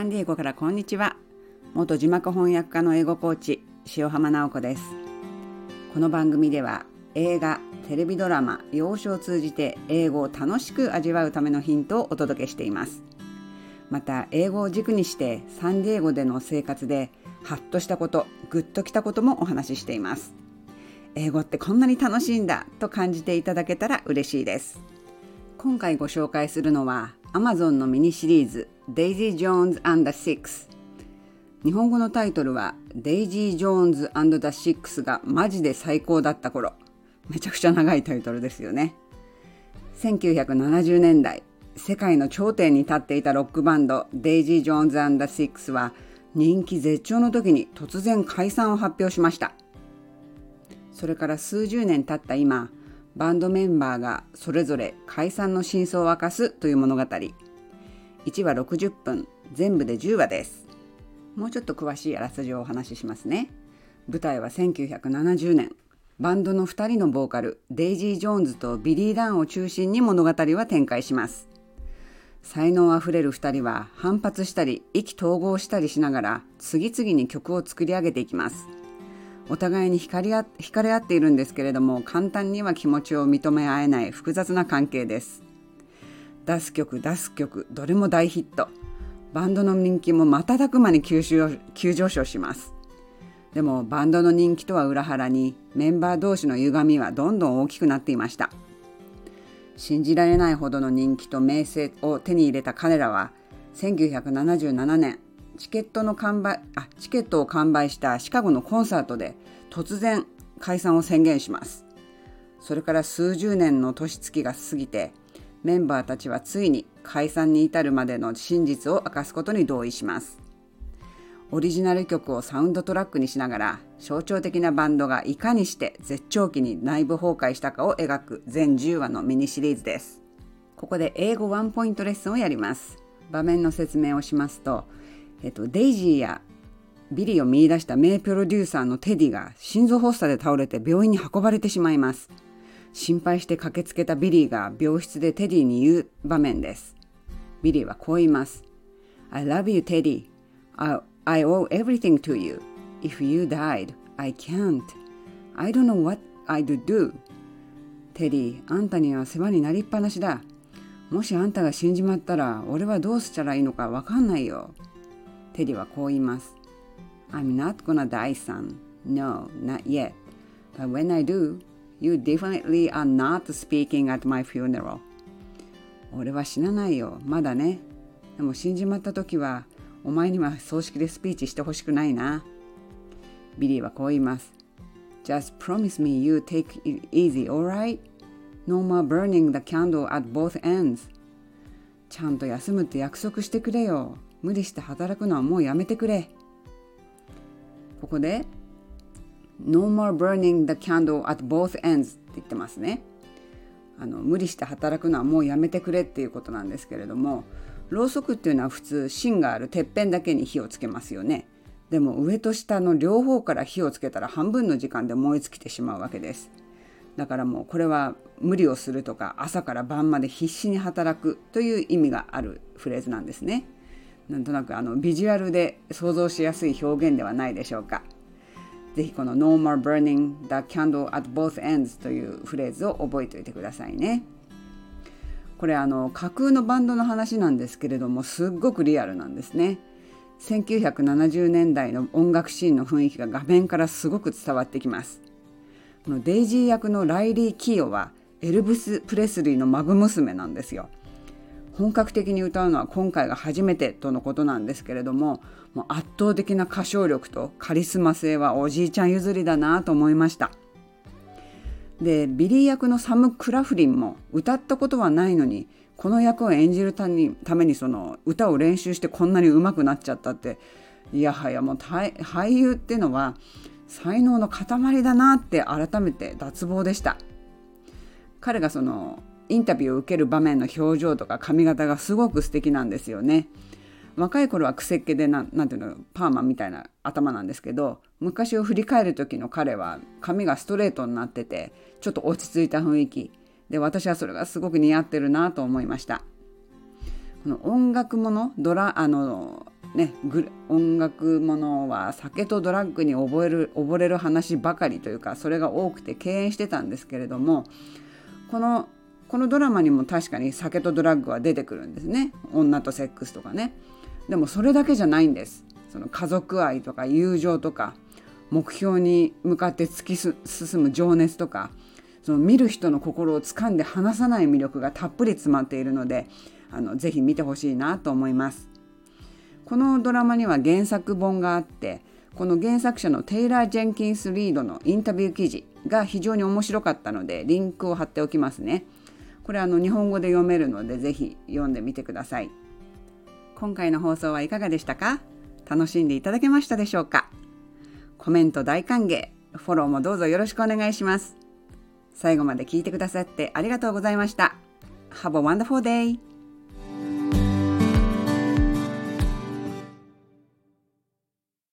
サンディエゴからこんにちは。元字幕翻訳家の英語コーチ塩浜直子です。この番組では映画テレビドラマ洋書を通じて英語を楽しく味わうためのヒントをお届けしています。また英語を軸にしてサンディエゴでの生活でハッとしたことグッときたこともお話ししています。英語ってこんなに楽しいんだと感じていただけたら嬉しいです。今回ご紹介するのは Amazon のミニシリーズ Daisy Jones and the Six 日本語のタイトルは Daisy Jones and the Six がマジで最高だった頃。めちゃくちゃ長いタイトルですよね。1970年代世界の頂点に立っていたロックバンド Daisy Jones and the Six は人気絶頂の時に突然解散を発表しました。それから数十年経った今バンドメンバーがそれぞれ解散の真相を明かすという物語。1話60分全部で10話です。もうちょっと詳しいあらすじをお話ししますね。舞台は1970年。バンドの2人のボーカルデイジー・ジョーンズとビリー・ダンを中心に物語は展開します。才能あふれる2人は反発したり意気投合したりしながら次々に曲を作り上げていきます。お互いに惹かれ合惹かれ合っているんですけれども簡単には気持ちを認め合えない複雑な関係です。出す曲出す曲どれも大ヒット。バンドの人気も瞬く間に急急上昇します。でもバンドの人気とは裏腹にメンバー同士の歪みはどんどん大きくなっていました。信じられないほどの人気と名声を手に入れた彼らは1977年チケットの完売あチケットを完売したシカゴのコンサートで突然解散を宣言します。それから数十年の年月が過ぎてメンバーたちはついに解散に至るまでの真実を明かすことに同意します。オリジナル曲をサウンドトラックにしながら象徴的なバンドがいかにして絶頂期に内部崩壊したかを描く全10話のミニシリーズです。ここで英語ワンポイントレッスンをやります。場面の説明をしますとえっと、デイジーやビリーを見出した名プロデューサーのテディが心臓発作で倒れて病院に運ばれてしまいます。心配して駆けつけたビリーが病室でテディに言う場面です。ビリーはこう言います。I love you, Teddy. I, I owe everything to you. If you died, I can't. I don't know what I'd do. テディ、あんたには世話になりっぱなしだ。もしあんたが死んじまったら、俺はどうしたらいいのかわかんないよ。テリーはこう言います。I'm not gonna die, son. No, not yet. But when I do, you definitely are not speaking at my funeral. 俺は死なないよ。まだね。でも死んじまった時は、お前には葬式でスピーチしてほしくないな。ビリーはこう言います。Just promise me you take it easy, alright? No more burning the candle at both ends. ちゃんと休むって約束してくれよ。無理して働くのはもうやめてくれ。ここで No more burning the candle at both ends って言ってますね。あの無理して働くのはもうやめてくれっていうことなんですけれどもろうそくっていうのは普通芯があるてっぺんだけに火をつけますよね。でも上と下の両方から火をつけたら半分の時間で燃え尽きてしまうわけです。だからもうこれは無理をするとか朝から晩まで必死に働くという意味があるフレーズなんですね。なんとなくあのビジュアルで想像しやすい表現ではないでしょうか。ぜひこの No more burning the candle at both ends というフレーズを覚えておいてくださいね。これあの架空のバンドの話なんですけれどもすっごくリアルなんですね。1970年代の音楽シーンの雰囲気が画面からすごく伝わってきます。このデイジー役のライリー・キーオはエルブス・プレスリーの孫娘なんですよ。本格的に歌うのは今回が初めてとのことなんですけれどももう圧倒的な歌唱力とカリスマ性はおじいちゃん譲りだなと思いました。でビリー役のサム・クラフリンも歌ったことはないのにこの役を演じるためにその歌を練習してこんなに上手くなっちゃったっていやはやもう俳優ってのは才能の塊だなって改めて脱帽でした。彼がそのインタビューを受ける場面の表情とか髪型がすごく素敵なんですよね。若い頃は癖っ気でななんていうのパーマみたいな頭なんですけど昔を振り返る時の彼は髪がストレートになっててちょっと落ち着いた雰囲気で私はそれがすごく似合ってるなと思いました。この音楽ものドラあのね音楽ものは酒とドラッグに溺れる溺れる話ばかりというかそれが多くて敬遠してたんですけれどもこのこのドラマにも確かに酒とドラッグは出てくるんですね。女とセックスとかね。でもそれだけじゃないんです。その家族愛とか友情とか目標に向かって突き進む情熱とかその見る人の心を掴んで離さない魅力がたっぷり詰まっているのであのぜひ見てほしいなと思います。このドラマには原作本があってこの原作者のテイラー・ジェンキンス・リードのインタビュー記事が非常に面白かったのでリンクを貼っておきますね。これあの日本語で読めるのでぜひ読んでみてください。今回の放送はいかがでしたか？楽しんでいただけましたでしょうか？コメント大歓迎。フォローもどうぞよろしくお願いします。最後まで聞いてくださってありがとうございました。Have a wonderful day!